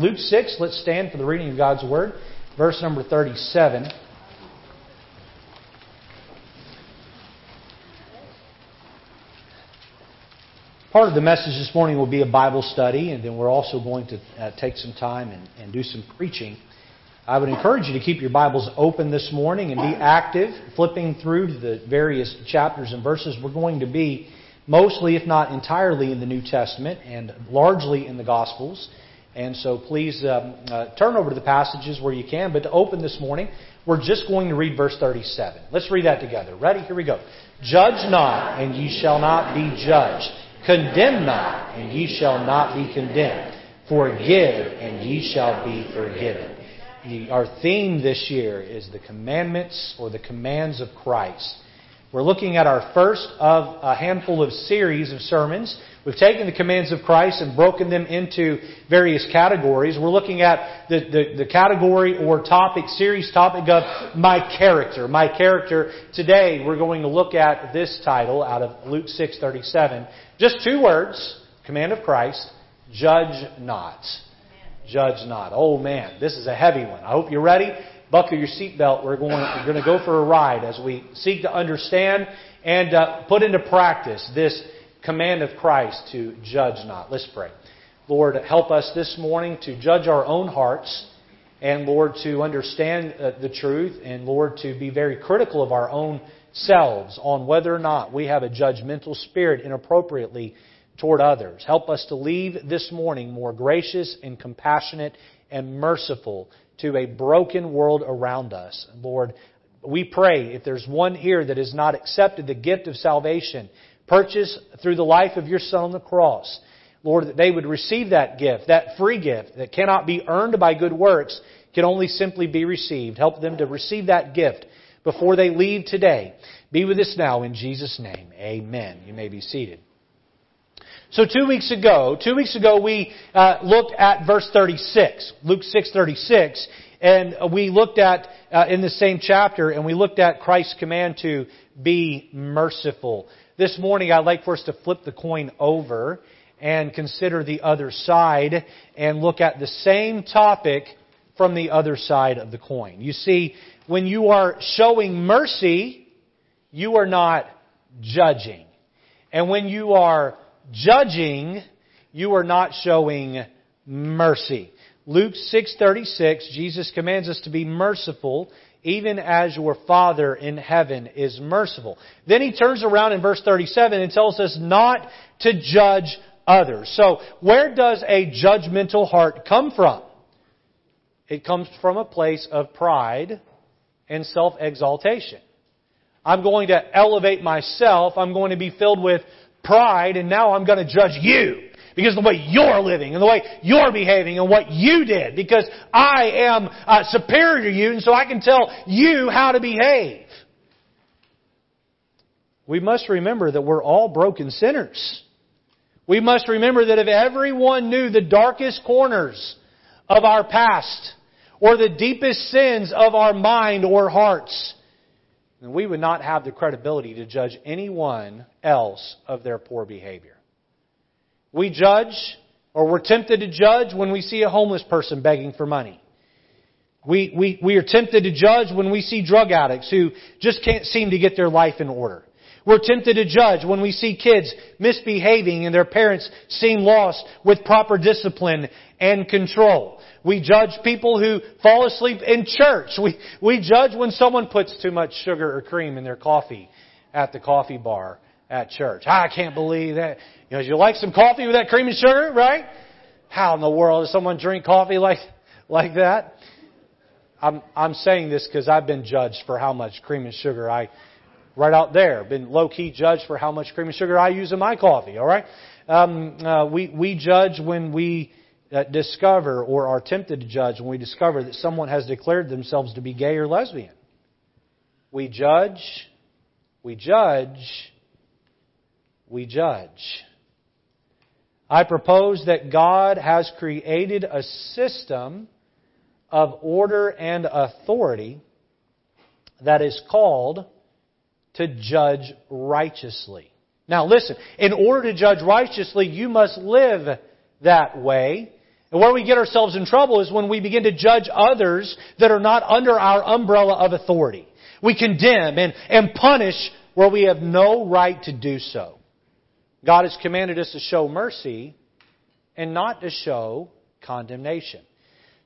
Luke 6, let's stand for the reading of God's Word. Verse number 37. Part of the message this morning will be a Bible study, and then we're also going to uh, take some time and, and do some preaching. I would encourage you to keep your Bibles open this morning and be active, flipping through the various chapters and verses. We're going to be mostly, if not entirely, in the New Testament and largely in the Gospels. And so please um, uh, turn over to the passages where you can. But to open this morning, we're just going to read verse 37. Let's read that together. Ready? Here we go. Judge not, and ye shall not be judged. Condemn not, and ye shall not be condemned. Forgive, and ye shall be forgiven. The, our theme this year is the commandments or the commands of Christ. We're looking at our first of a handful of series of sermons. We've taken the commands of Christ and broken them into various categories. We're looking at the, the, the, category or topic, series topic of my character. My character. Today we're going to look at this title out of Luke 6:37. Just two words, command of Christ, judge not. Judge not. Oh man, this is a heavy one. I hope you're ready buckle your seatbelt. We're going, we're going to go for a ride as we seek to understand and uh, put into practice this command of Christ to judge not. Let's pray. Lord, help us this morning to judge our own hearts and, Lord, to understand uh, the truth and, Lord, to be very critical of our own selves on whether or not we have a judgmental spirit inappropriately toward others. Help us to leave this morning more gracious and compassionate and merciful to a broken world around us. Lord, we pray if there's one here that has not accepted the gift of salvation, purchased through the life of your Son on the cross, Lord, that they would receive that gift, that free gift that cannot be earned by good works, can only simply be received. Help them to receive that gift before they leave today. Be with us now in Jesus' name. Amen. You may be seated. So two weeks ago, two weeks ago we uh, looked at verse 36, Luke 6:36, and we looked at uh, in the same chapter, and we looked at Christ's command to be merciful. This morning, I'd like for us to flip the coin over and consider the other side and look at the same topic from the other side of the coin. You see, when you are showing mercy, you are not judging. And when you are judging, you are not showing mercy. Luke 6:36 Jesus commands us to be merciful even as your Father in heaven is merciful. Then he turns around in verse 37 and tells us not to judge others. So, where does a judgmental heart come from? It comes from a place of pride and self-exaltation. I'm going to elevate myself. I'm going to be filled with pride and now I'm going to judge you because of the way you're living and the way you're behaving and what you did because I am uh, superior to you and so I can tell you how to behave. We must remember that we're all broken sinners. We must remember that if everyone knew the darkest corners of our past or the deepest sins of our mind or hearts, then we would not have the credibility to judge anyone else of their poor behavior. We judge, or we're tempted to judge when we see a homeless person begging for money. We, we, we are tempted to judge when we see drug addicts who just can't seem to get their life in order. We're tempted to judge when we see kids misbehaving and their parents seem lost with proper discipline and control. We judge people who fall asleep in church. We, we judge when someone puts too much sugar or cream in their coffee at the coffee bar at church. Ah, I can't believe that. You know, you like some coffee with that cream and sugar, right? How in the world does someone drink coffee like, like that? I'm, I'm saying this because I've been judged for how much cream and sugar I, right out there, been low key judged for how much cream and sugar I use in my coffee, alright? Um, uh, we, we judge when we that discover or are tempted to judge when we discover that someone has declared themselves to be gay or lesbian. We judge, we judge, we judge. I propose that God has created a system of order and authority that is called to judge righteously. Now listen, in order to judge righteously, you must live that way And where we get ourselves in trouble is when we begin to judge others that are not under our umbrella of authority. We condemn and, and punish where we have no right to do so. God has commanded us to show mercy and not to show condemnation.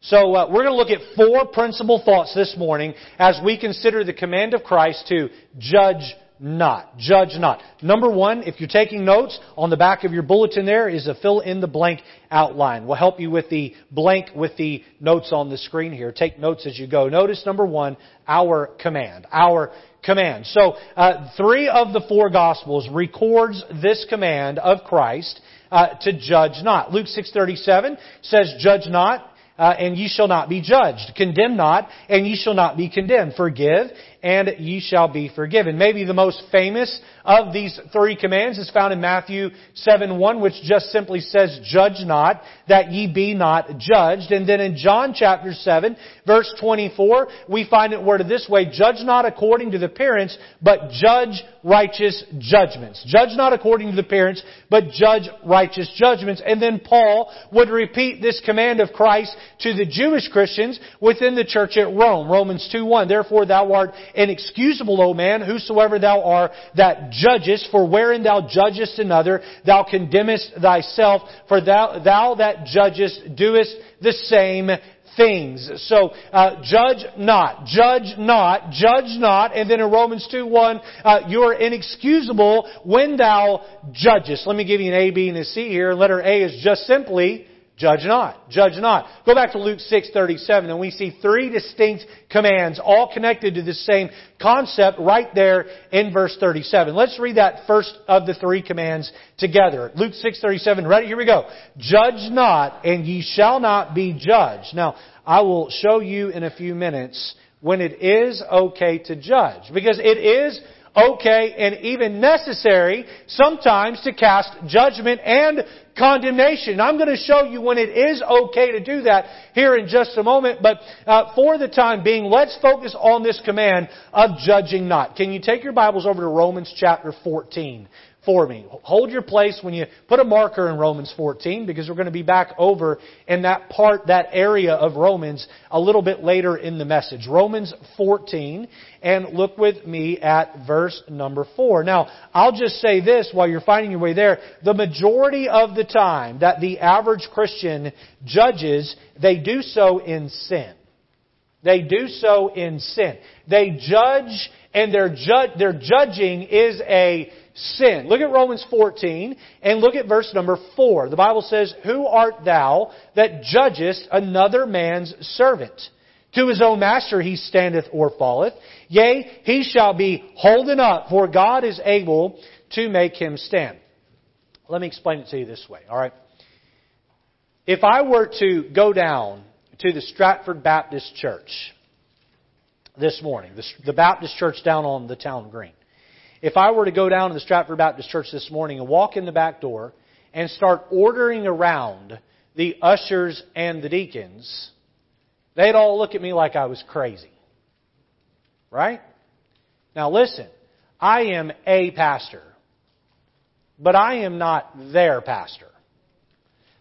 So uh, we're going to look at four principal thoughts this morning as we consider the command of Christ to judge not. Judge not. Number one, if you're taking notes, on the back of your bulletin there is a fill in the blank outline. We'll help you with the blank with the notes on the screen here. Take notes as you go. Notice number one, our command. Our command. So, uh, three of the four Gospels records this command of Christ uh, to judge not. Luke 6:37 says, "Judge not." Uh, and ye shall not be judged. Condemn not, and ye shall not be condemned. Forgive, and ye shall be forgiven. Maybe the most famous of these three commands is found in Matthew 7 1, which just simply says, Judge not, that ye be not judged. And then in John chapter 7, verse 24, we find it worded this way, Judge not according to the parents, but judge righteous judgments. Judge not according to the parents, but judge righteous judgments. And then Paul would repeat this command of Christ to the Jewish Christians within the church at Rome. Romans 2 1, Therefore thou art inexcusable, O man, whosoever thou art that judgest, for wherein thou judgest another, thou condemnest thyself, for thou, thou that judgest doest the same things. So, uh, judge not, judge not, judge not, and then in Romans 2 1, uh, you are inexcusable when thou judgest. Let me give you an A, B, and a C here. Letter A is just simply Judge not. Judge not. Go back to Luke 6:37 and we see three distinct commands all connected to the same concept right there in verse 37. Let's read that first of the three commands together. Luke 6:37. Ready? Here we go. Judge not and ye shall not be judged. Now, I will show you in a few minutes when it is okay to judge because it is okay and even necessary sometimes to cast judgment and condemnation. I'm going to show you when it is okay to do that here in just a moment, but uh, for the time being, let's focus on this command of judging not. Can you take your Bibles over to Romans chapter 14? For me. Hold your place when you put a marker in Romans 14 because we're going to be back over in that part, that area of Romans a little bit later in the message. Romans 14 and look with me at verse number 4. Now, I'll just say this while you're finding your way there. The majority of the time that the average Christian judges, they do so in sin. They do so in sin. They judge and their, ju- their judging is a sin. Look at Romans 14 and look at verse number 4. The Bible says, Who art thou that judgest another man's servant? To his own master he standeth or falleth. Yea, he shall be holden up, for God is able to make him stand. Let me explain it to you this way, alright? If I were to go down to the Stratford Baptist Church this morning, the Baptist church down on the town green, if I were to go down to the Stratford Baptist Church this morning and walk in the back door and start ordering around the ushers and the deacons, they'd all look at me like I was crazy. Right? Now listen, I am a pastor, but I am not their pastor.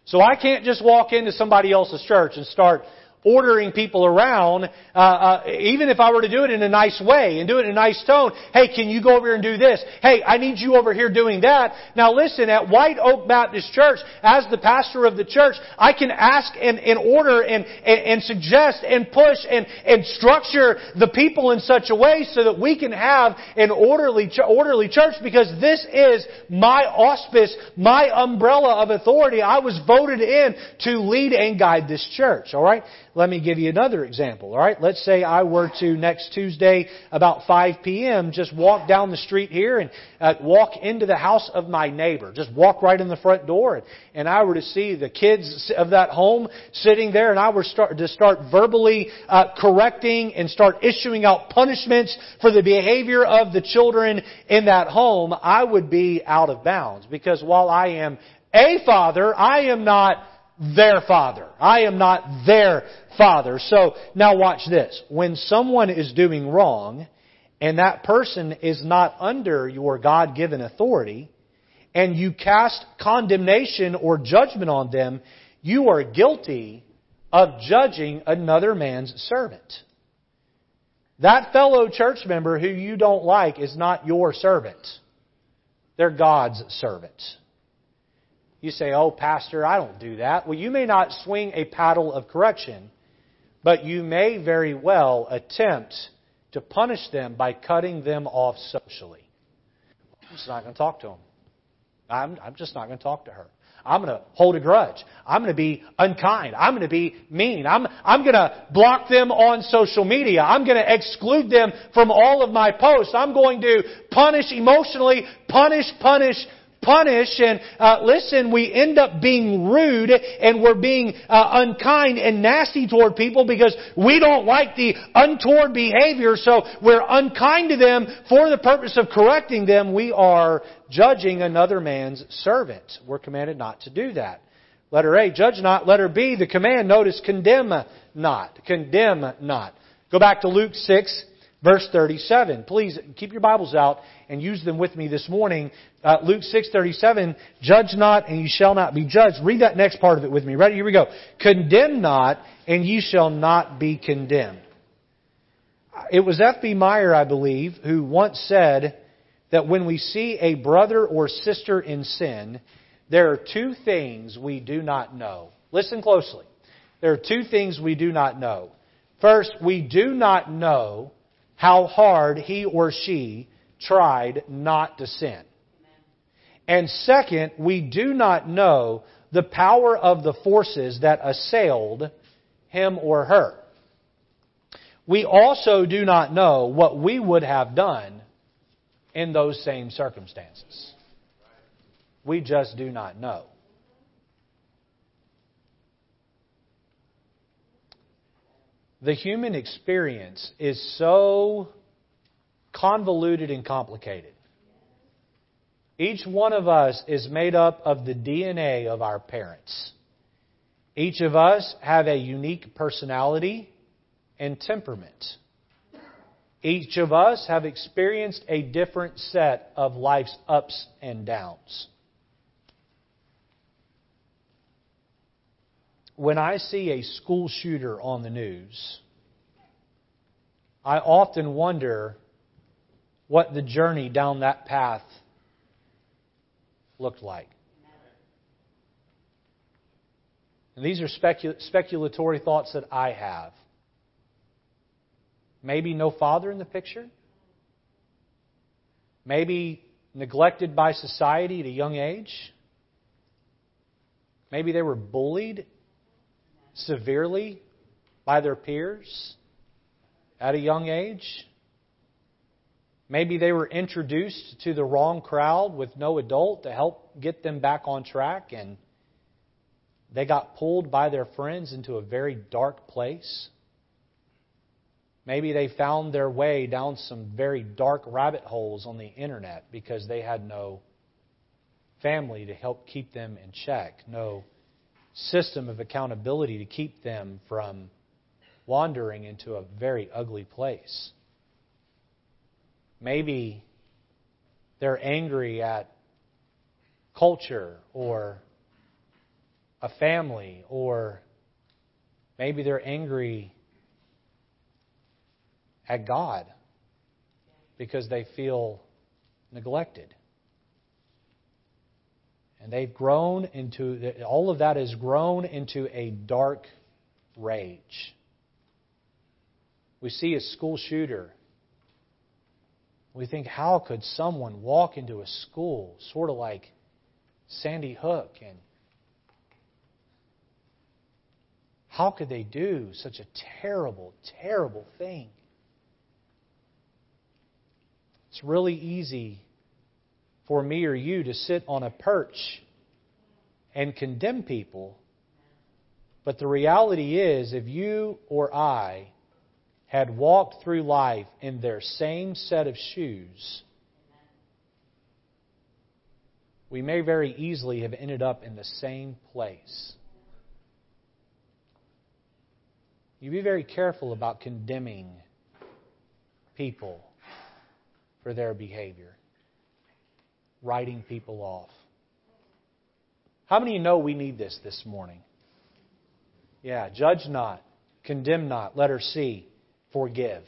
So I can't just walk into somebody else's church and start ordering people around, uh, uh, even if I were to do it in a nice way and do it in a nice tone. Hey, can you go over here and do this? Hey, I need you over here doing that. Now listen, at White Oak Baptist Church, as the pastor of the church, I can ask and, and order and, and, and suggest and push and, and structure the people in such a way so that we can have an orderly, orderly church because this is my auspice, my umbrella of authority. I was voted in to lead and guide this church. Alright? Let me give you another example, alright? Let's say I were to next Tuesday about 5 p.m. just walk down the street here and uh, walk into the house of my neighbor. Just walk right in the front door and, and I were to see the kids of that home sitting there and I were start, to start verbally uh, correcting and start issuing out punishments for the behavior of the children in that home, I would be out of bounds because while I am a father, I am not their father. I am not their father. So now watch this. When someone is doing wrong and that person is not under your God-given authority and you cast condemnation or judgment on them, you are guilty of judging another man's servant. That fellow church member who you don't like is not your servant. They're God's servant. You say, oh, Pastor, I don't do that. Well, you may not swing a paddle of correction, but you may very well attempt to punish them by cutting them off socially. I'm just not going to talk to them. I'm, I'm just not going to talk to her. I'm going to hold a grudge. I'm going to be unkind. I'm going to be mean. I'm, I'm going to block them on social media. I'm going to exclude them from all of my posts. I'm going to punish emotionally, punish, punish, punish. And uh, listen, we end up being rude and we're being uh, unkind and nasty toward people because we don't like the untoward behavior. So we're unkind to them for the purpose of correcting them. We are judging another man's servant. We're commanded not to do that. Letter A, judge not. Letter B, the command, notice, condemn not. Condemn not. Go back to Luke 6, verse 37. Please keep your Bibles out and use them with me this morning. Uh, Luke 6:37, "Judge not, and you shall not be judged." Read that next part of it with me. Ready? Here we go. "Condemn not, and you shall not be condemned." It was F.B. Meyer, I believe, who once said that when we see a brother or sister in sin, there are two things we do not know. Listen closely. There are two things we do not know. First, we do not know how hard he or she tried not to sin. And second, we do not know the power of the forces that assailed him or her. We also do not know what we would have done in those same circumstances. We just do not know. The human experience is so convoluted and complicated. Each one of us is made up of the DNA of our parents. Each of us have a unique personality and temperament. Each of us have experienced a different set of life's ups and downs. When I see a school shooter on the news, I often wonder what the journey down that path looked like. And these are specul- speculatory thoughts that I have. Maybe no father in the picture. Maybe neglected by society at a young age. Maybe they were bullied severely by their peers at a young age. Maybe they were introduced to the wrong crowd with no adult to help get them back on track, and they got pulled by their friends into a very dark place. Maybe they found their way down some very dark rabbit holes on the internet because they had no family to help keep them in check, no system of accountability to keep them from wandering into a very ugly place. Maybe they're angry at culture or a family, or maybe they're angry at God because they feel neglected. And they've grown into, all of that has grown into a dark rage. We see a school shooter we think, how could someone walk into a school sort of like Sandy Hook and how could they do such a terrible, terrible thing? It's really easy for me or you to sit on a perch and condemn people. But the reality is, if you or I had walked through life in their same set of shoes, we may very easily have ended up in the same place. You be very careful about condemning people for their behavior, writing people off. How many of you know we need this this morning? Yeah, judge not, condemn not. Letter C, forgive.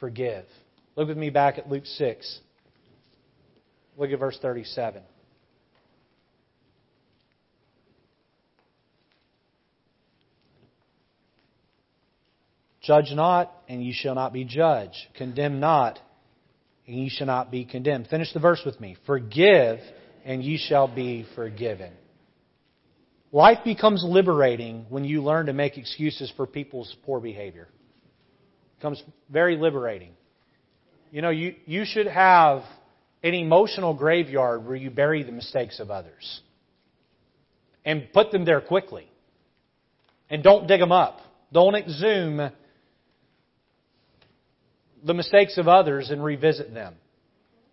Forgive. Look with me back at Luke 6. Look at verse 37. Judge not, and ye shall not be judged. Condemn not, and ye shall not be condemned. Finish the verse with me. Forgive, and ye shall be forgiven. Life becomes liberating when you learn to make excuses for people's poor behavior. It becomes very liberating. You know, you, you should have an emotional graveyard where you bury the mistakes of others and put them there quickly. And don't dig them up. Don't exhume the mistakes of others and revisit them.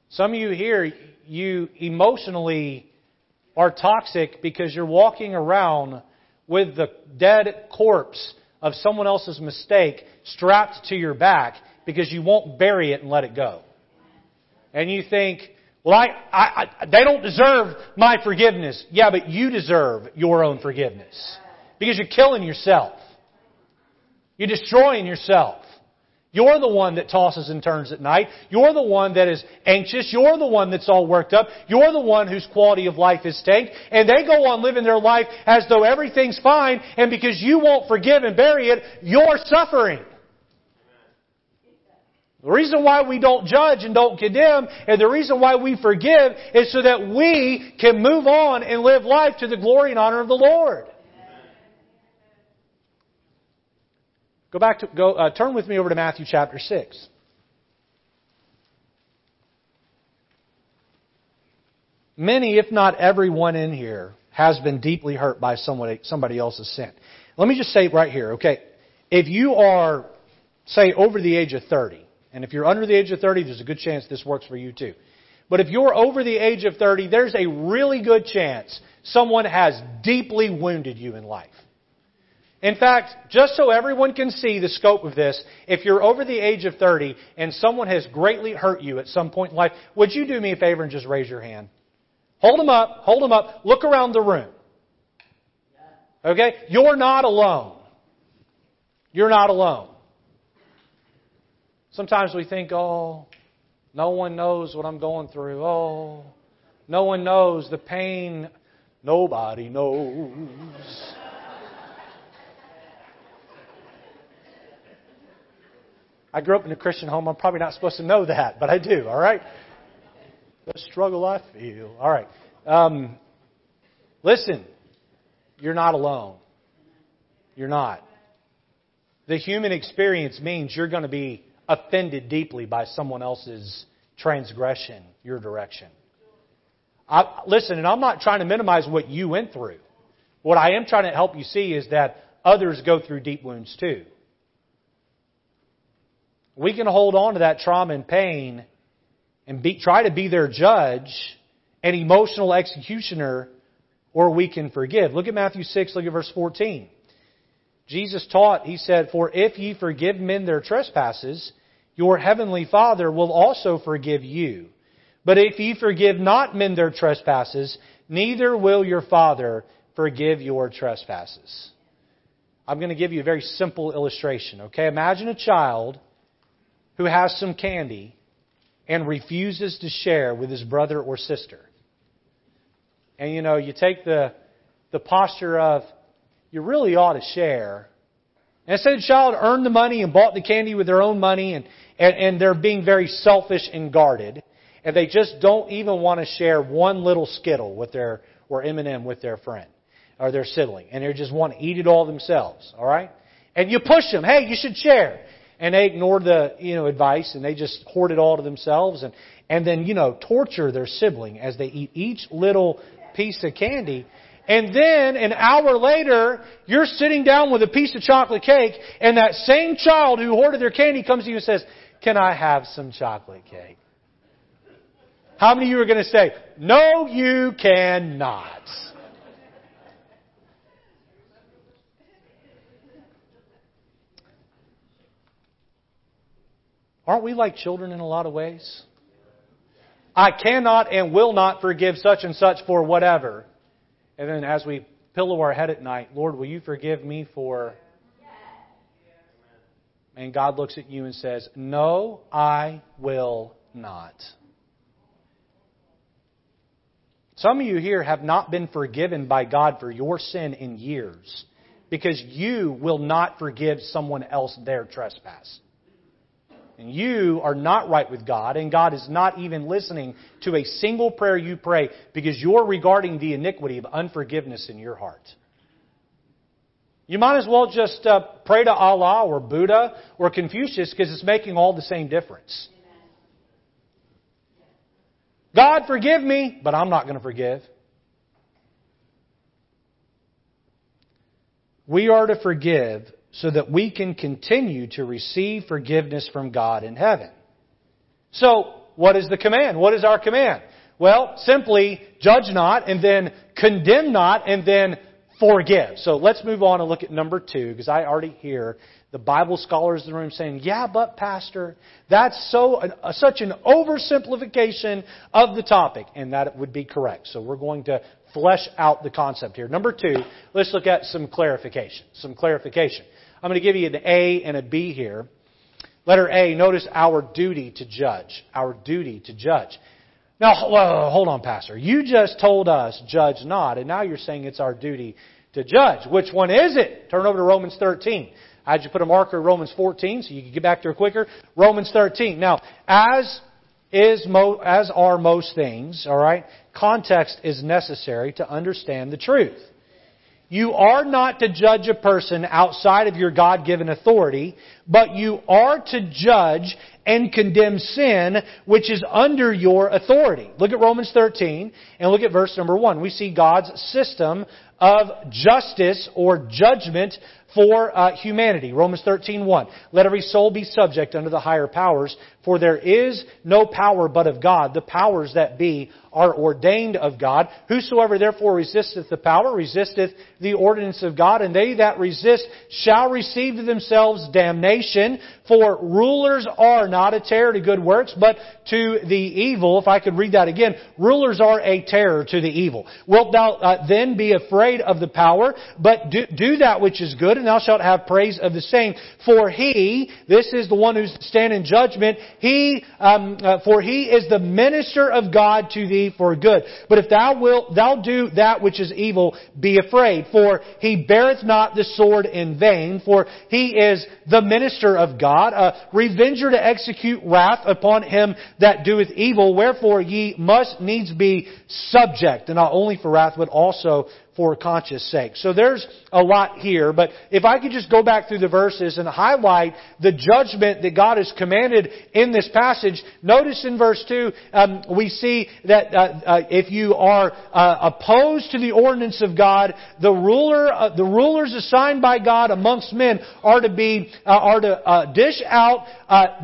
Some of you here, you emotionally are toxic because you're walking around with the dead corpse of someone else's mistake strapped to your back because you won't bury it and let it go. And you think, well, I, I, I, they don't deserve my forgiveness. Yeah, but you deserve your own forgiveness because you're killing yourself. You're destroying yourself. You're the one that tosses and turns at night. You're the one that is anxious. You're the one that's all worked up. You're the one whose quality of life is tanked. And they go on living their life as though everything's fine, and because you won't forgive and bury it, you're suffering. The reason why we don't judge and don't condemn, and the reason why we forgive, is so that we can move on and live life to the glory and honor of the Lord. Go back to go. Uh, turn with me over to Matthew chapter six. Many, if not everyone in here, has been deeply hurt by somebody, somebody else's sin. Let me just say right here, okay? If you are, say, over the age of 30, and if you're under the age of 30, there's a good chance this works for you too. But if you're over the age of 30, there's a really good chance someone has deeply wounded you in life. In fact, just so everyone can see the scope of this, if you're over the age of 30 and someone has greatly hurt you at some point in life, would you do me a favor and just raise your hand? Hold them up, hold them up, look around the room. Okay? You're not alone. You're not alone. Sometimes we think, oh, no one knows what I'm going through. Oh, no one knows the pain. Nobody knows. I grew up in a Christian home. I'm probably not supposed to know that, but I do, all right? The struggle I feel. All right. Um, listen, you're not alone. You're not. The human experience means you're going to be offended deeply by someone else's transgression, your direction. I, listen, and I'm not trying to minimize what you went through. What I am trying to help you see is that others go through deep wounds too. We can hold on to that trauma and pain and be, try to be their judge and emotional executioner, or we can forgive. Look at Matthew 6, look at verse 14. Jesus taught, He said, For if ye forgive men their trespasses, your heavenly Father will also forgive you. But if ye forgive not men their trespasses, neither will your Father forgive your trespasses. I'm going to give you a very simple illustration, okay? Imagine a child who has some candy and refuses to share with his brother or sister. And you know, you take the, the posture of, you really ought to share. And instead, the child earned the money and bought the candy with their own money, and, and, and they're being very selfish and guarded. And they just don't even want to share one little Skittle with their, or M&M with their friend or their sibling. And they just want to eat it all themselves. All right? And you push them. Hey, you should share and they ignore the you know advice and they just hoard it all to themselves and and then you know torture their sibling as they eat each little piece of candy. And then an hour later you're sitting down with a piece of chocolate cake and that same child who hoarded their candy comes to you and says can i have some chocolate cake? How many of you are going to say no you cannot Aren't we like children in a lot of ways? I cannot and will not forgive such and such for whatever. And then as we pillow our head at night, Lord, will you forgive me for. And God looks at you and says, No, I will not. Some of you here have not been forgiven by God for your sin in years because you will not forgive someone else their trespass. And you are not right with God, and God is not even listening to a single prayer you pray because you're regarding the iniquity of unforgiveness in your heart. You might as well just uh, pray to Allah or Buddha or Confucius because it's making all the same difference. God, forgive me, but I'm not going to forgive. We are to forgive so that we can continue to receive forgiveness from God in heaven. So, what is the command? What is our command? Well, simply judge not and then condemn not and then forgive. So let's move on and look at number two because I already hear the Bible scholars in the room saying, yeah, but pastor, that's so, uh, such an oversimplification of the topic. And that would be correct. So we're going to flesh out the concept here. Number two, let's look at some clarification. Some clarification. I'm going to give you an A and a B here. Letter A, notice our duty to judge. Our duty to judge. Now, hold on, Pastor. You just told us, judge not, and now you're saying it's our duty to judge. Which one is it? Turn over to Romans 13. I you put a marker Romans 14 so you can get back there quicker. Romans 13. Now, as is mo- as are most things, all right, context is necessary to understand the truth. You are not to judge a person outside of your God-given authority, but you are to judge and condemn sin which is under your authority. Look at Romans 13 and look at verse number 1. We see God's system of justice or judgment for uh, humanity. Romans 13:1. Let every soul be subject unto the higher powers, for there is no power but of God. The powers that be are ordained of God. Whosoever therefore resisteth the power resisteth the ordinance of God, and they that resist shall receive to themselves damnation. For rulers are not a terror to good works, but to the evil. If I could read that again, rulers are a terror to the evil. Wilt thou uh, then be afraid of the power, but do, do that which is good, and thou shalt have praise of the same. For he, this is the one who's stand in judgment, he, um, uh, for he is the minister of God to for good. But if thou wilt, thou do that which is evil, be afraid. For he beareth not the sword in vain, for he is the minister of God, a revenger to execute wrath upon him that doeth evil. Wherefore ye must needs be subject, and not only for wrath, but also for conscience sake. So there's a lot here, but if I could just go back through the verses and highlight the judgment that God has commanded in this passage, notice in verse 2, um, we see that uh, uh, if you are uh, opposed to the ordinance of God, the ruler, uh, the rulers assigned by God amongst men are to be, uh, are to uh, dish out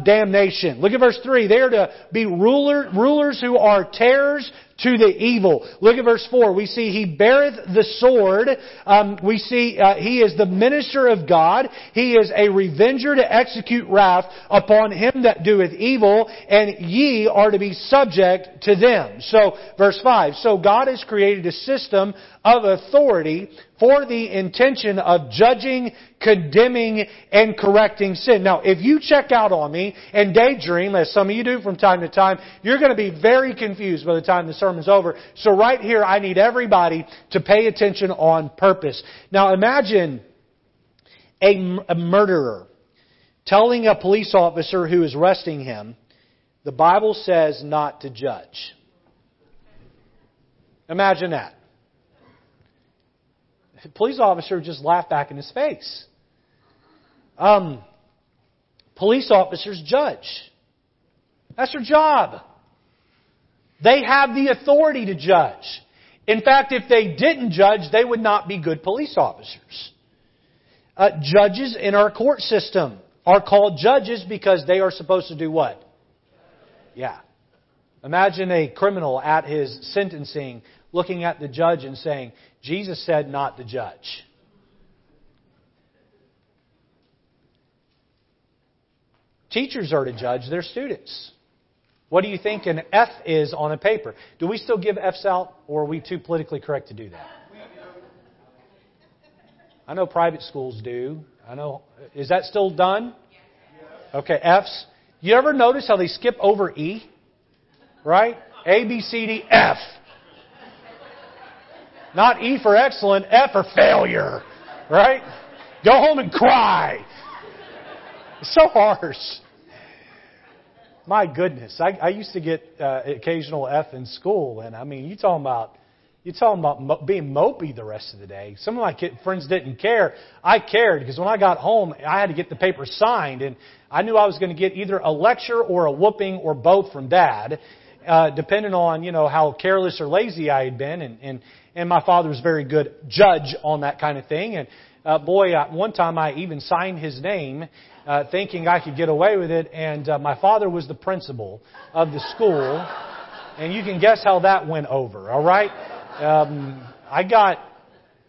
damnation. Look at verse 3. They are to be ruler, rulers who are terrors to the evil. Look at verse 4. We see he beareth the sword. Um, we see uh, he is the minister of God. He is a revenger to execute wrath upon him that doeth evil, and ye are to be subject to them. So, verse 5. So God has created a system of authority for the intention of judging, condemning, and correcting sin. Now, if you check out on me and daydream, as some of you do from time to time, you're going to be very confused by the time the sermon's over. So right here, I need everybody to pay attention on purpose. Now, imagine a, a murderer telling a police officer who is arresting him, the Bible says not to judge. Imagine that. Police officer just laughed back in his face. Um, police officers judge. That's their job. They have the authority to judge. In fact, if they didn't judge, they would not be good police officers. Uh, judges in our court system are called judges because they are supposed to do what? Yeah. Imagine a criminal at his sentencing looking at the judge and saying, Jesus said not to judge. Teachers are to judge their students. What do you think an F is on a paper? Do we still give Fs out, or are we too politically correct to do that? I know private schools do. I know. Is that still done? Okay, F's. You ever notice how they skip over E? Right? A, B, C, D, F. Not E for excellent, F for failure. Right? Go home and cry. It's so harsh. My goodness, I, I used to get uh, occasional F in school, and I mean, you talking about you talking about mo- being mopey the rest of the day. Some of my kid, friends didn't care. I cared because when I got home, I had to get the paper signed, and I knew I was going to get either a lecture or a whooping or both from Dad, uh, depending on you know how careless or lazy I had been, and and and my father was very good judge on that kind of thing, and uh, boy, uh, one time I even signed his name, uh, thinking I could get away with it, and uh, my father was the principal of the school, and you can guess how that went over. All right, um, I got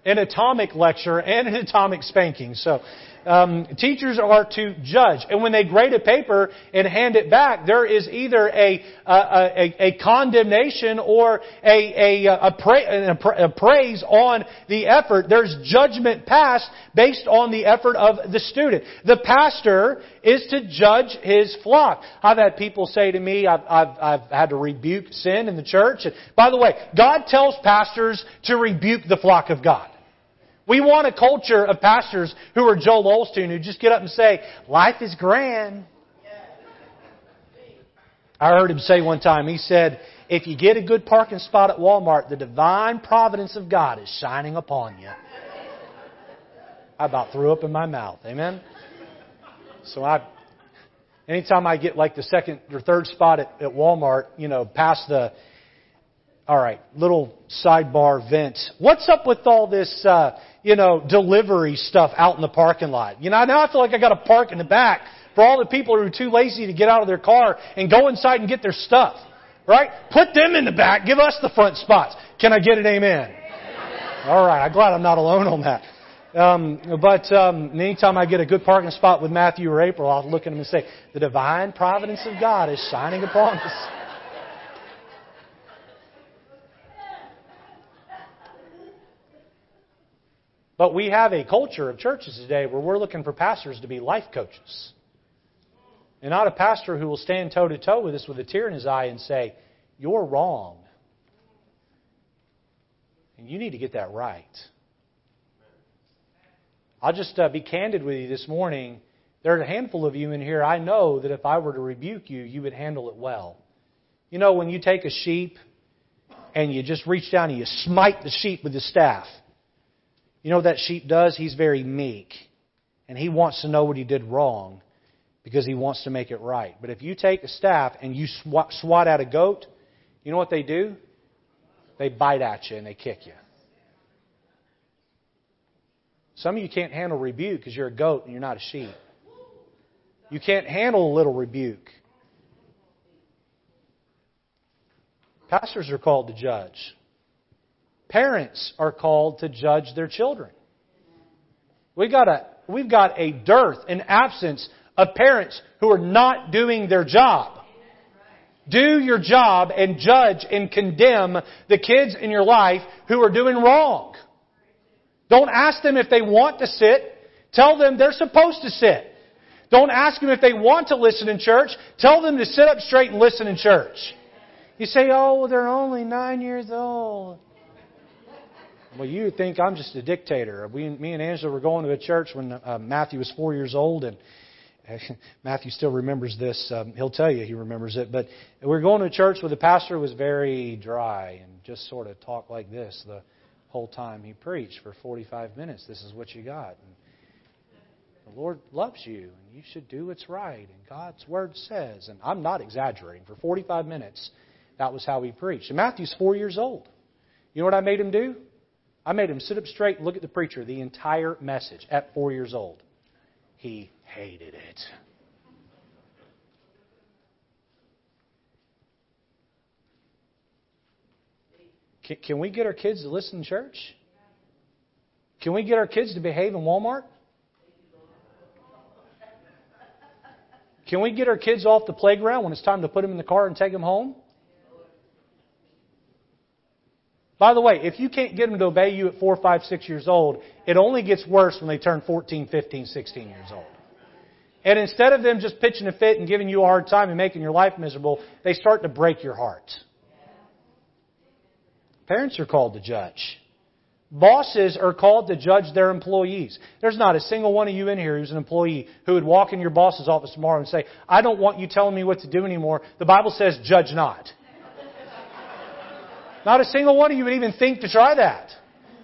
an atomic lecture and an atomic spanking. So um, teachers are to judge. And when they grade a paper and hand it back, there is either a, a, a, a condemnation or a, a, a, pra- a praise on the effort. There's judgment passed based on the effort of the student. The pastor is to judge his flock. I've had people say to me, I've, I've, I've had to rebuke sin in the church. And by the way, God tells pastors to rebuke the flock of God. We want a culture of pastors who are Joel Osteen who just get up and say, life is grand. I heard him say one time, he said, if you get a good parking spot at Walmart, the divine providence of God is shining upon you. I about threw up in my mouth. Amen? So I, anytime I get like the second or third spot at, at Walmart, you know, past the, all right, little sidebar vent. What's up with all this, uh, you know, delivery stuff out in the parking lot. You know, now I feel like I got to park in the back for all the people who are too lazy to get out of their car and go inside and get their stuff. Right? Put them in the back. Give us the front spots. Can I get an amen? All right. I'm glad I'm not alone on that. Um, but um, anytime I get a good parking spot with Matthew or April, I'll look at them and say, "The divine providence of God is shining upon us." But we have a culture of churches today where we're looking for pastors to be life coaches. And not a pastor who will stand toe to toe with us with a tear in his eye and say, You're wrong. And you need to get that right. I'll just uh, be candid with you this morning. There are a handful of you in here. I know that if I were to rebuke you, you would handle it well. You know, when you take a sheep and you just reach down and you smite the sheep with the staff, you know what that sheep does? He's very meek. And he wants to know what he did wrong because he wants to make it right. But if you take a staff and you swat, at a goat, you know what they do? They bite at you and they kick you. Some of you can't handle rebuke because you're a goat and you're not a sheep. You can't handle a little rebuke. Pastors are called to judge. Parents are called to judge their children. We've got a, we've got a dearth, an absence of parents who are not doing their job. Do your job and judge and condemn the kids in your life who are doing wrong. Don't ask them if they want to sit. Tell them they're supposed to sit. Don't ask them if they want to listen in church. Tell them to sit up straight and listen in church. You say, oh, they're only nine years old. Well, you think I'm just a dictator. We, me and Angela were going to a church when uh, Matthew was four years old, and Matthew still remembers this. Um, he'll tell you he remembers it. But we were going to a church where the pastor was very dry and just sort of talked like this the whole time he preached for 45 minutes. This is what you got. And the Lord loves you, and you should do what's right. And God's word says, and I'm not exaggerating. For 45 minutes, that was how he preached. And Matthew's four years old. You know what I made him do? I made him sit up straight look at the preacher the entire message at four years old. He hated it. Can, can we get our kids to listen in church? Can we get our kids to behave in Walmart? Can we get our kids off the playground when it's time to put them in the car and take them home? By the way, if you can't get them to obey you at 4, 5, 6 years old, it only gets worse when they turn 14, 15, 16 years old. And instead of them just pitching a fit and giving you a hard time and making your life miserable, they start to break your heart. Parents are called to judge. Bosses are called to judge their employees. There's not a single one of you in here who's an employee who would walk in your boss's office tomorrow and say, I don't want you telling me what to do anymore. The Bible says, judge not. Not a single one of you would even think to try that.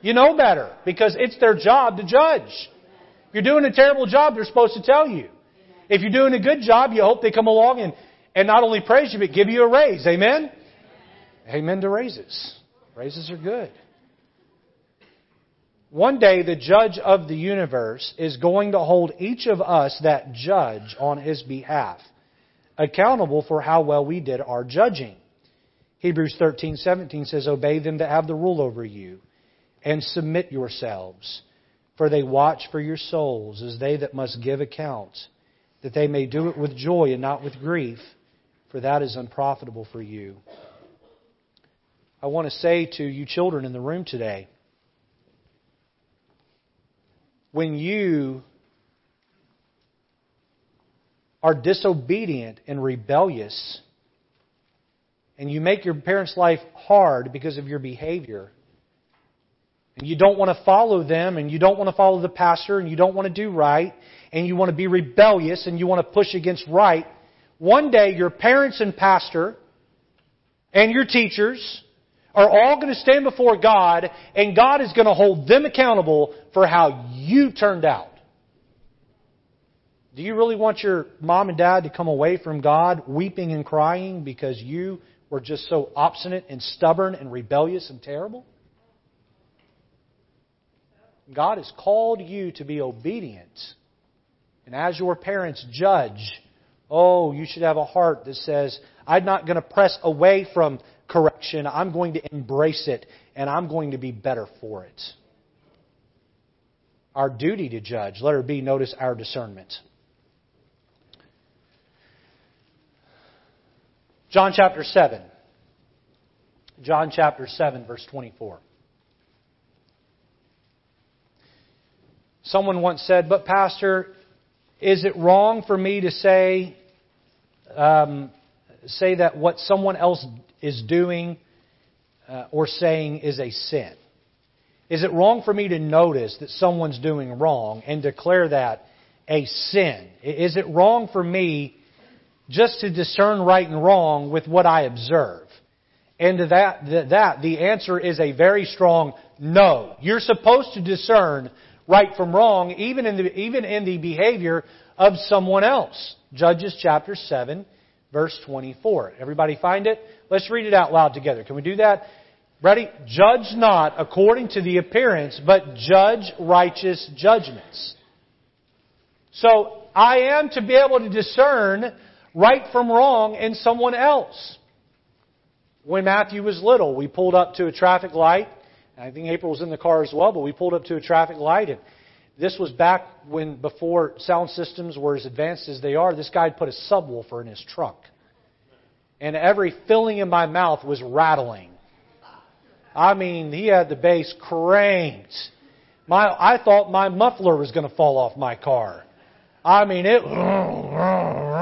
You know better because it's their job to judge. If you're doing a terrible job, they're supposed to tell you. If you're doing a good job, you hope they come along and, and not only praise you, but give you a raise. Amen? Amen to raises. Raises are good. One day, the judge of the universe is going to hold each of us that judge on his behalf accountable for how well we did our judging. Hebrews 13:17 says, "Obey them that have the rule over you, and submit yourselves, for they watch for your souls as they that must give account, that they may do it with joy and not with grief, for that is unprofitable for you." I want to say to you children in the room today, when you are disobedient and rebellious, and you make your parents' life hard because of your behavior, and you don't want to follow them, and you don't want to follow the pastor, and you don't want to do right, and you want to be rebellious, and you want to push against right, one day your parents and pastor and your teachers are all going to stand before God, and God is going to hold them accountable for how you turned out. Do you really want your mom and dad to come away from God weeping and crying because you were just so obstinate and stubborn and rebellious and terrible? God has called you to be obedient. And as your parents judge, oh, you should have a heart that says, I'm not going to press away from correction. I'm going to embrace it, and I'm going to be better for it. Our duty to judge. Let her be, notice our discernment. John chapter 7. John chapter 7, verse 24. Someone once said, But, Pastor, is it wrong for me to say, um, say that what someone else is doing uh, or saying is a sin? Is it wrong for me to notice that someone's doing wrong and declare that a sin? Is it wrong for me just to discern right and wrong with what I observe? And to that, that the answer is a very strong no. You're supposed to discern right from wrong, even in the, even in the behavior of someone else. Judges chapter 7, verse 24. Everybody find it? Let's read it out loud together. Can we do that? Ready? Judge not according to the appearance, but judge righteous judgments. So, I am to be able to discern right from wrong in someone else. When Matthew was little, we pulled up to a traffic light. I think April was in the car as well, but we pulled up to a traffic light and this was back when before sound systems were as advanced as they are. This guy had put a subwoofer in his trunk and every filling in my mouth was rattling. I mean, he had the bass cranked. My, I thought my muffler was going to fall off my car. I mean, it.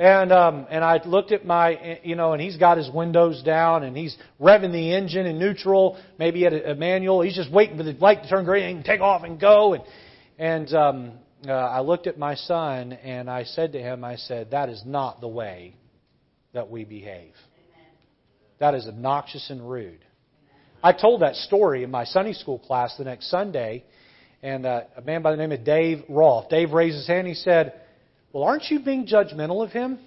And um, and I looked at my, you know, and he's got his windows down, and he's revving the engine in neutral. Maybe at a, a manual. He's just waiting for the light to turn green and take off and go. And and um, uh, I looked at my son, and I said to him, I said, that is not the way that we behave. That is obnoxious and rude. I told that story in my Sunday school class the next Sunday, and uh, a man by the name of Dave Roth. Dave raised his hand. He said, "Well, aren't you being judgmental of him?"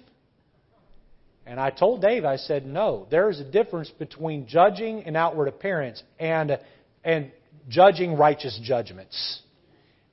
And I told Dave, I said, "No. There is a difference between judging an outward appearance and and judging righteous judgments.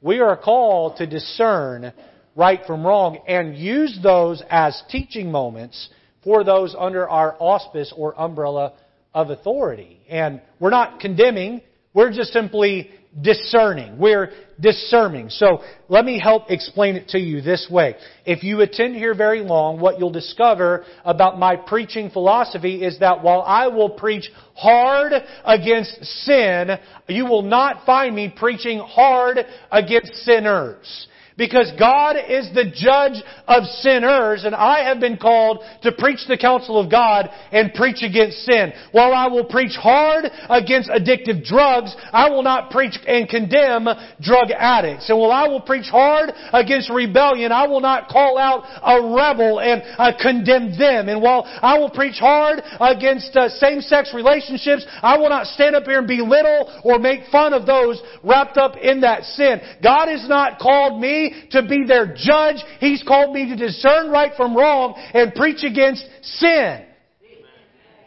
We are called to discern right from wrong and use those as teaching moments." for those under our auspice or umbrella of authority. And we're not condemning, we're just simply discerning. We're discerning. So let me help explain it to you this way. If you attend here very long, what you'll discover about my preaching philosophy is that while I will preach hard against sin, you will not find me preaching hard against sinners. Because God is the judge of sinners, and I have been called to preach the counsel of God and preach against sin. While I will preach hard against addictive drugs, I will not preach and condemn drug addicts. And while I will preach hard against rebellion, I will not call out a rebel and uh, condemn them. And while I will preach hard against uh, same-sex relationships, I will not stand up here and belittle or make fun of those wrapped up in that sin. God has not called me to be their judge. He's called me to discern right from wrong and preach against sin.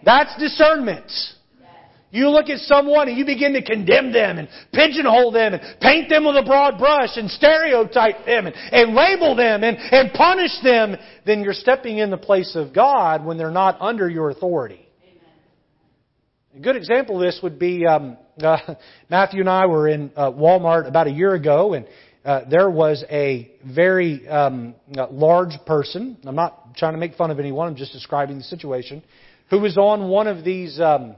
That's discernment. You look at someone and you begin to condemn them and pigeonhole them and paint them with a broad brush and stereotype them and, and label them and, and punish them, then you're stepping in the place of God when they're not under your authority. A good example of this would be um, uh, Matthew and I were in uh, Walmart about a year ago, and uh, there was a very um, uh, large person. I'm not trying to make fun of anyone. I'm just describing the situation. Who was on one of these, um,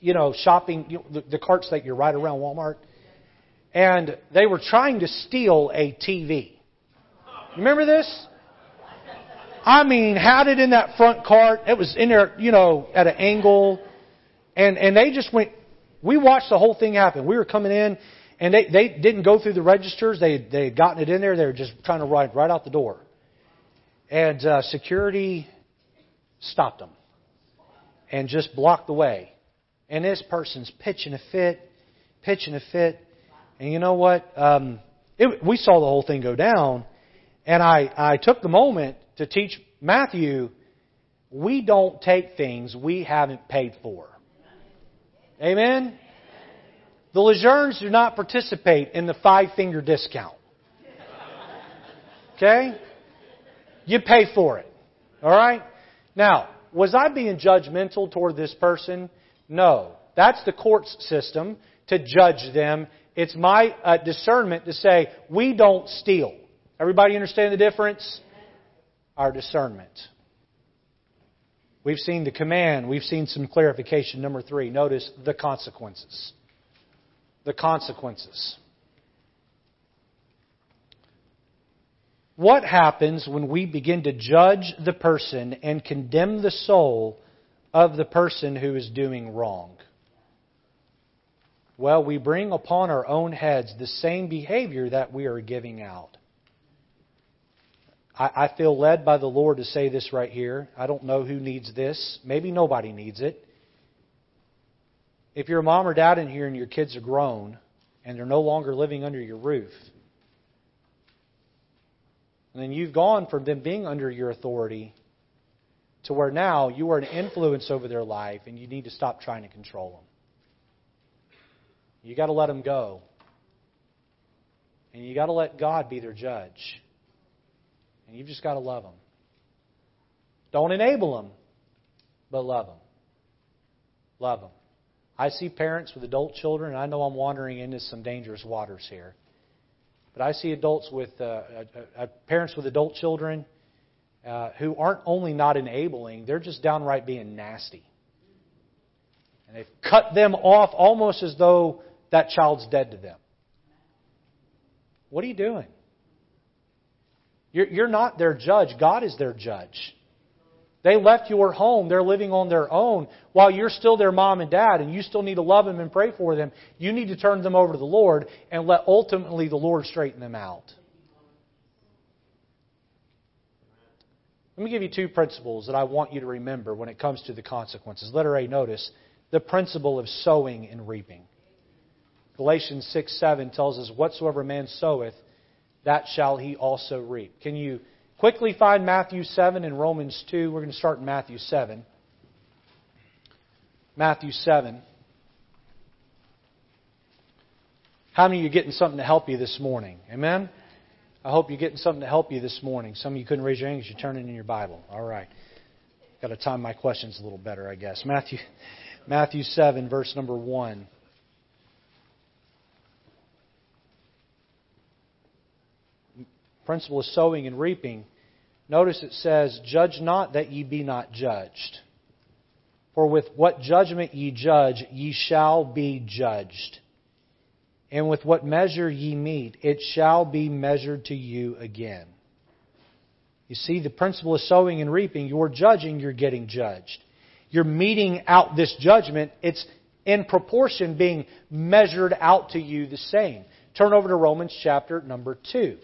you know, shopping you know, the, the carts that you ride around Walmart, and they were trying to steal a TV. Remember this? I mean, had it in that front cart. It was in there, you know, at an angle, and and they just went. We watched the whole thing happen. We were coming in, and they, they didn't go through the registers. They, they had gotten it in there. They were just trying to ride right out the door. And uh, security stopped them and just blocked the way. And this person's pitching a fit, pitching a fit. And you know what? Um, it, we saw the whole thing go down. And I, I took the moment to teach Matthew we don't take things we haven't paid for. Amen? The Lejeurns do not participate in the five finger discount. Okay? You pay for it. Alright? Now, was I being judgmental toward this person? No. That's the court's system to judge them. It's my uh, discernment to say, we don't steal. Everybody understand the difference? Our discernment. We've seen the command. We've seen some clarification. Number three, notice the consequences the consequences. What happens when we begin to judge the person and condemn the soul of the person who is doing wrong? Well, we bring upon our own heads the same behavior that we are giving out. I, I feel led by the Lord to say this right here. I don't know who needs this. Maybe nobody needs it. If you're a mom or dad in here and your kids are grown and they're no longer living under your roof, and then you've gone from them being under your authority to where now you are an influence over their life and you need to stop trying to control them. You got to let them go. And you got to let God be their judge. And you've just got to love them. Don't enable them, but love them. Love them. I see parents with adult children, and I know I'm wandering into some dangerous waters here. But I see adults with uh, uh, uh, parents with adult children uh, who aren't only not enabling; they're just downright being nasty. And they've cut them off almost as though that child's dead to them. What are you doing? You're, you're not their judge. God is their judge. They left your home. They're living on their own while you're still their mom and dad and you still need to love them and pray for them. You need to turn them over to the Lord and let ultimately the Lord straighten them out. Let me give you two principles that I want you to remember when it comes to the consequences. Letter A, notice the principle of sowing and reaping. Galatians 6 7 tells us, Whatsoever man soweth, that shall he also reap. Can you Quickly find Matthew 7 and Romans 2. We're going to start in Matthew 7. Matthew 7. How many of you getting something to help you this morning? Amen? I hope you're getting something to help you this morning. Some of you couldn't raise your hand because you're turning in your Bible. All right. Got to time my questions a little better, I guess. Matthew, Matthew 7, verse number 1. principle of sowing and reaping notice it says, Judge not that ye be not judged. For with what judgment ye judge, ye shall be judged. And with what measure ye meet, it shall be measured to you again. You see, the principle of sowing and reaping, you're judging, you're getting judged. You're meeting out this judgment. It's in proportion being measured out to you the same. Turn over to Romans chapter number 2.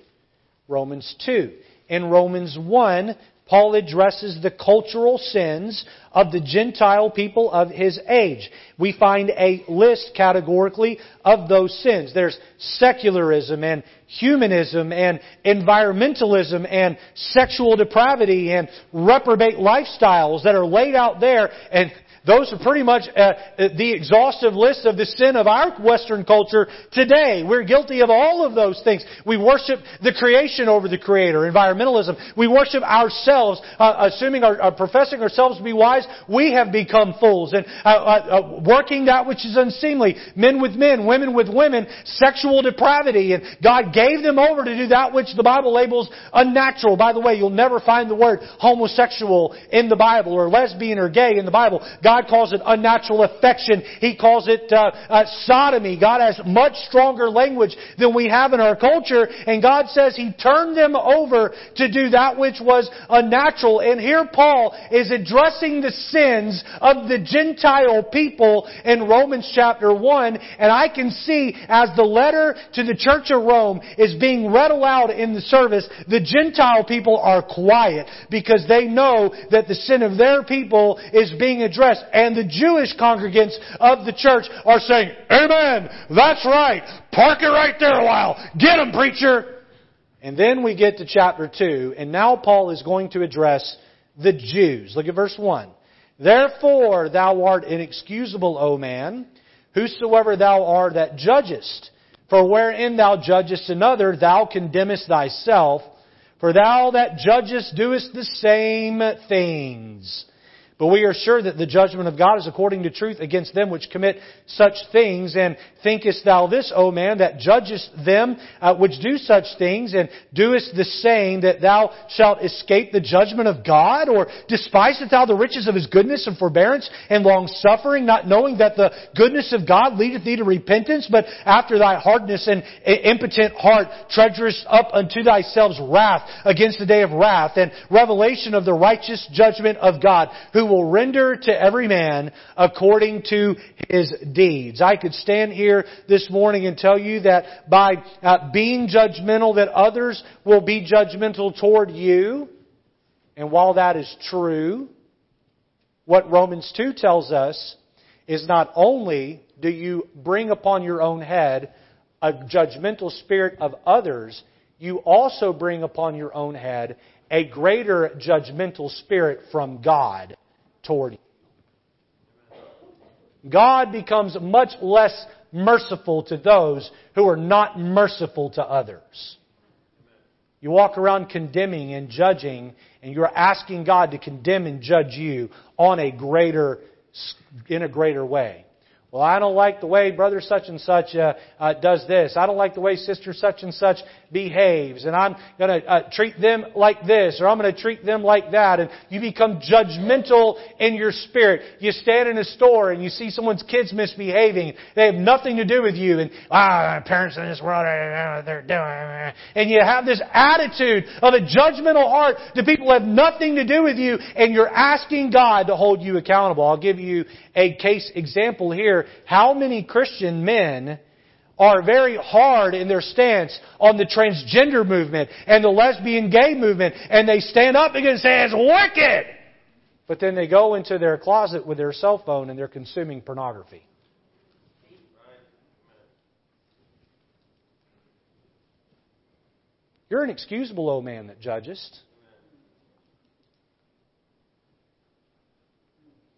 Romans 2. In Romans 1, Paul addresses the cultural sins of the Gentile people of his age. We find a list categorically of those sins. There's secularism and humanism and environmentalism and sexual depravity and reprobate lifestyles that are laid out there and those are pretty much uh, uh, the exhaustive list of the sin of our Western culture today. We're guilty of all of those things. We worship the creation over the Creator, environmentalism. We worship ourselves, uh, assuming our, uh, professing ourselves to be wise. We have become fools and uh, uh, working that which is unseemly. Men with men, women with women, sexual depravity, and God gave them over to do that which the Bible labels unnatural. By the way, you'll never find the word homosexual in the Bible or lesbian or gay in the Bible. God God calls it unnatural affection. He calls it uh, uh, sodomy. God has much stronger language than we have in our culture, and God says He turned them over to do that which was unnatural. And here Paul is addressing the sins of the Gentile people in Romans chapter 1, and I can see as the letter to the church of Rome is being read aloud in the service, the Gentile people are quiet because they know that the sin of their people is being addressed and the Jewish congregants of the church are saying, Amen! That's right! Park it right there a while! Get him, preacher! And then we get to chapter 2, and now Paul is going to address the Jews. Look at verse 1. Therefore thou art inexcusable, O man, whosoever thou art that judgest. For wherein thou judgest another, thou condemnest thyself. For thou that judgest doest the same things. But we are sure that the judgment of God is according to truth against them which commit such things. And thinkest thou this, O man, that judgest them uh, which do such things, and doest the same, that thou shalt escape the judgment of God? Or despisest thou the riches of his goodness and forbearance and long suffering, not knowing that the goodness of God leadeth thee to repentance, but after thy hardness and impotent heart treasurest up unto thyself wrath against the day of wrath and revelation of the righteous judgment of God, who will render to every man according to his deeds. I could stand here this morning and tell you that by uh, being judgmental that others will be judgmental toward you. And while that is true, what Romans 2 tells us is not only do you bring upon your own head a judgmental spirit of others, you also bring upon your own head a greater judgmental spirit from God toward you. God becomes much less merciful to those who are not merciful to others. You walk around condemning and judging, and you're asking God to condemn and judge you on a greater, in a greater way. Well, I don't like the way brother such and such uh, uh, does this. I don't like the way sister such and such behaves, and I'm going to uh, treat them like this, or I'm going to treat them like that, and you become judgmental in your spirit. You stand in a store and you see someone's kids misbehaving. They have nothing to do with you, and ah, parents in this world, they're doing, and you have this attitude of a judgmental heart that people have nothing to do with you, and you're asking God to hold you accountable. I'll give you a case example here. How many Christian men are very hard in their stance on the transgender movement and the lesbian gay movement, and they stand up and say, it's wicked! But then they go into their closet with their cell phone and they're consuming pornography. You're an excusable old man that judgest.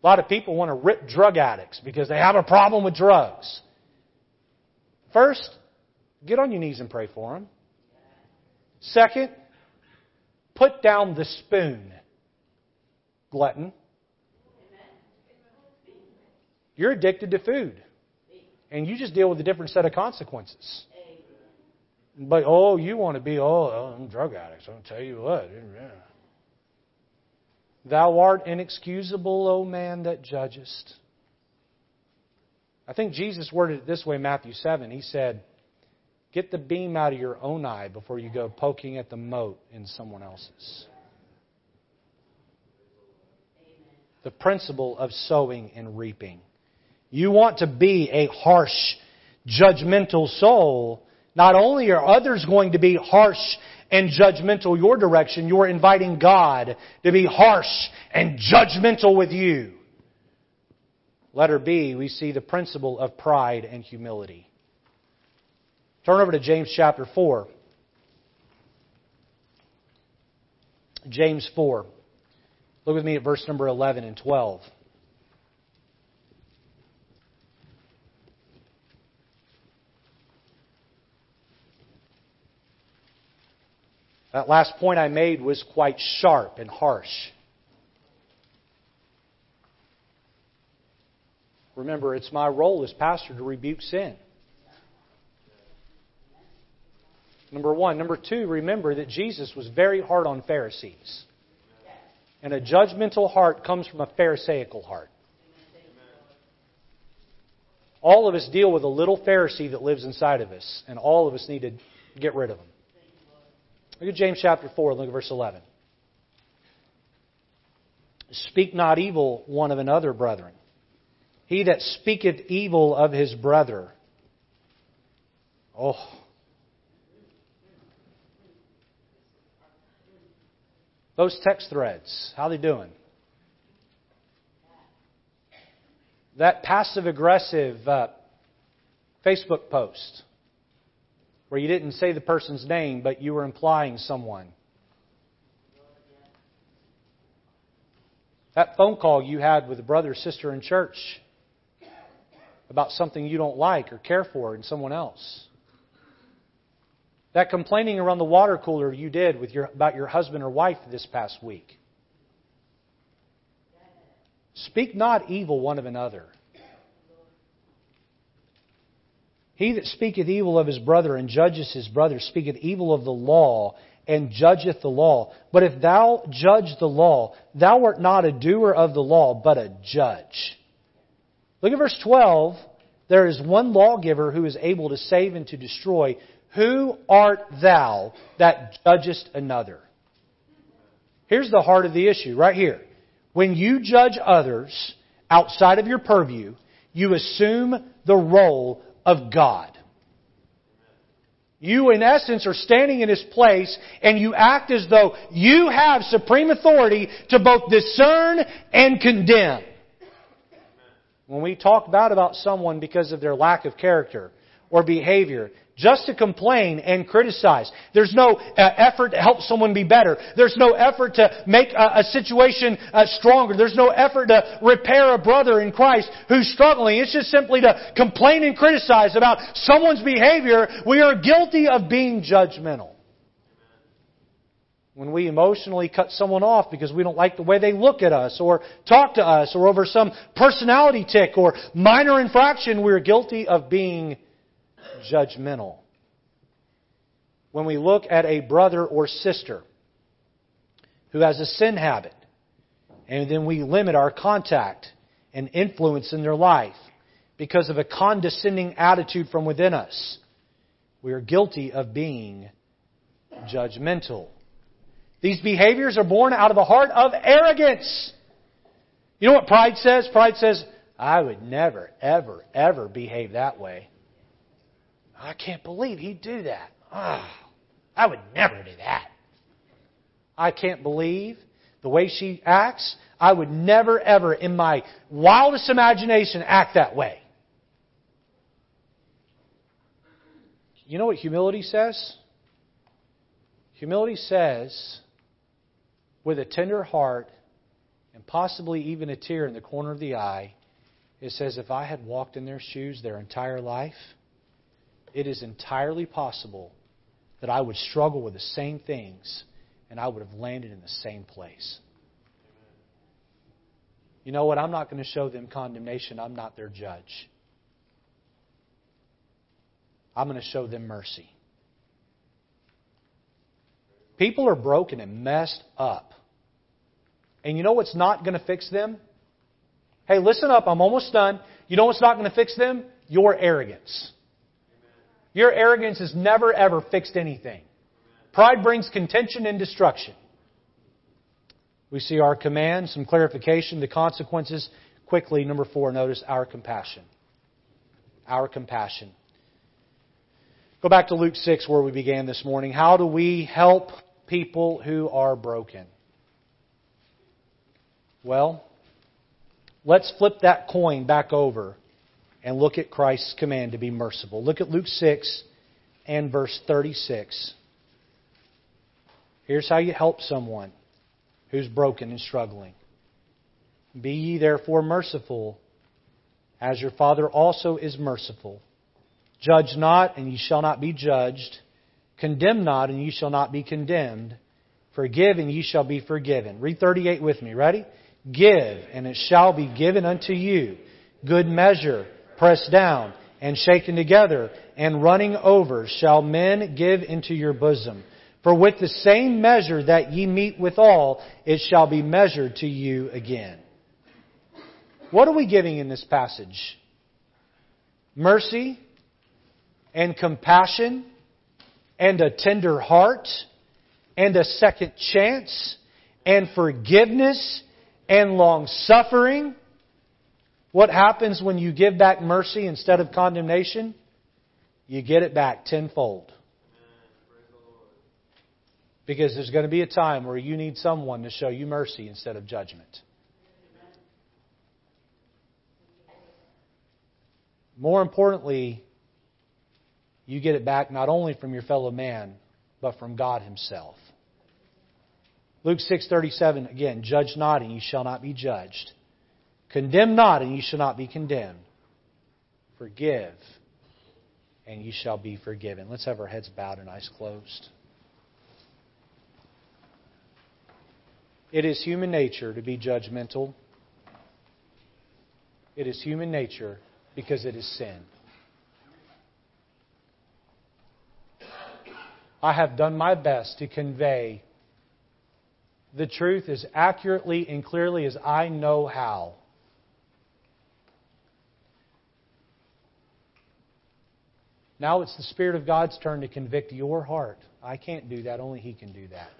A lot of people want to rip drug addicts because they have a problem with drugs. First, get on your knees and pray for them. Second, put down the spoon, glutton. You're addicted to food. And you just deal with a different set of consequences. But oh, you want to be oh, oh I'm drug addicts. I'll tell you what. Thou art inexcusable, O man that judgest. I think Jesus worded it this way Matthew 7. He said, Get the beam out of your own eye before you go poking at the mote in someone else's. The principle of sowing and reaping. You want to be a harsh, judgmental soul. Not only are others going to be harsh and judgmental your direction, you're inviting God to be harsh and judgmental with you. Letter B, we see the principle of pride and humility. Turn over to James chapter 4. James 4. Look with me at verse number 11 and 12. That last point I made was quite sharp and harsh. Remember, it's my role as pastor to rebuke sin. Number one. Number two, remember that Jesus was very hard on Pharisees. And a judgmental heart comes from a Pharisaical heart. All of us deal with a little Pharisee that lives inside of us, and all of us need to get rid of him. Look at James chapter 4, look at verse 11. Speak not evil one of another, brethren. He that speaketh evil of his brother. Oh, Those text threads, how they doing? That passive aggressive uh, Facebook post where you didn't say the person's name, but you were implying someone. That phone call you had with a brother or sister in church about something you don't like or care for in someone else. That complaining around the water cooler you did with your, about your husband or wife this past week. Speak not evil one of another. He that speaketh evil of his brother and judges his brother speaketh evil of the law and judgeth the law. But if thou judge the law, thou art not a doer of the law, but a judge. Look at verse 12. There is one lawgiver who is able to save and to destroy. Who art thou that judgest another? Here's the heart of the issue, right here. When you judge others outside of your purview, you assume the role of God. You, in essence, are standing in His place and you act as though you have supreme authority to both discern and condemn. When we talk bad about someone because of their lack of character or behavior, just to complain and criticize. There's no uh, effort to help someone be better. There's no effort to make a, a situation uh, stronger. There's no effort to repair a brother in Christ who's struggling. It's just simply to complain and criticize about someone's behavior. We are guilty of being judgmental. When we emotionally cut someone off because we don't like the way they look at us or talk to us or over some personality tic or minor infraction, we're guilty of being judgmental. When we look at a brother or sister who has a sin habit, and then we limit our contact and influence in their life because of a condescending attitude from within us, we are guilty of being judgmental. These behaviors are born out of the heart of arrogance. You know what pride says? Pride says, I would never, ever, ever behave that way. I can't believe he'd do that. Oh, I would never do that. I can't believe the way she acts. I would never, ever, in my wildest imagination, act that way. You know what humility says? Humility says, with a tender heart and possibly even a tear in the corner of the eye, it says, if I had walked in their shoes their entire life, it is entirely possible that I would struggle with the same things and I would have landed in the same place. You know what? I'm not going to show them condemnation. I'm not their judge. I'm going to show them mercy. People are broken and messed up. And you know what's not going to fix them? Hey, listen up, I'm almost done. You know what's not going to fix them? Your arrogance. Your arrogance has never ever fixed anything. Pride brings contention and destruction. We see our command, some clarification, the consequences. Quickly, number four, notice our compassion. Our compassion. Go back to Luke 6 where we began this morning. How do we help people who are broken? Well, let's flip that coin back over and look at Christ's command to be merciful. Look at Luke 6 and verse 36. Here's how you help someone who's broken and struggling. Be ye therefore merciful, as your Father also is merciful. Judge not, and ye shall not be judged. Condemn not, and ye shall not be condemned. Forgive, and ye shall be forgiven. Read 38 with me. Ready? Give, and it shall be given unto you. Good measure, pressed down, and shaken together, and running over, shall men give into your bosom. For with the same measure that ye meet withal, it shall be measured to you again. What are we giving in this passage? Mercy and compassion and a tender heart and a second chance and forgiveness and long suffering. What happens when you give back mercy instead of condemnation? You get it back tenfold. Because there's going to be a time where you need someone to show you mercy instead of judgment. More importantly, you get it back not only from your fellow man, but from God Himself. Luke 6:37 again, judge not and you shall not be judged. Condemn not and you shall not be condemned. Forgive and you shall be forgiven. Let's have our heads bowed and eyes closed. It is human nature to be judgmental. It is human nature because it is sin. I have done my best to convey the truth as accurately and clearly as I know how. Now it's the Spirit of God's turn to convict your heart. I can't do that, only He can do that.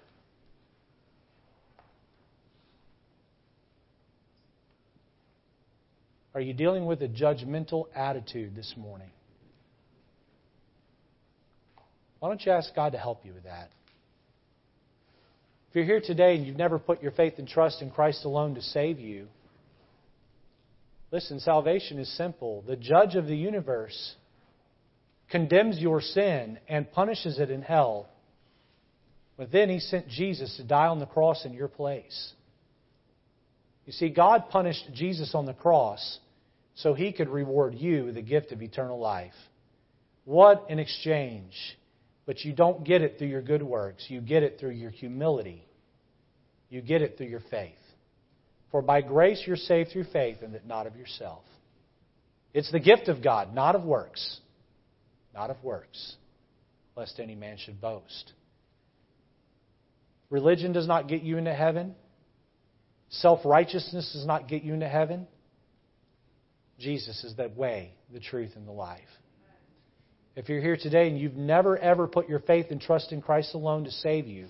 Are you dealing with a judgmental attitude this morning? Why don't you ask God to help you with that? If you're here today and you've never put your faith and trust in Christ alone to save you, listen, salvation is simple. The judge of the universe condemns your sin and punishes it in hell. But then he sent Jesus to die on the cross in your place. You see, God punished Jesus on the cross so he could reward you with the gift of eternal life. What an exchange! But you don't get it through your good works. You get it through your humility. You get it through your faith. For by grace you're saved through faith, and that not of yourself. It's the gift of God, not of works. Not of works, lest any man should boast. Religion does not get you into heaven. Self righteousness does not get you into heaven. Jesus is the way, the truth, and the life. If you're here today and you've never ever put your faith and trust in Christ alone to save you,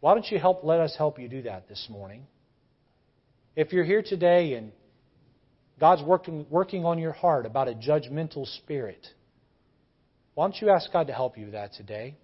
why don't you help let us help you do that this morning? If you're here today and God's working, working on your heart about a judgmental spirit, why don't you ask God to help you with that today?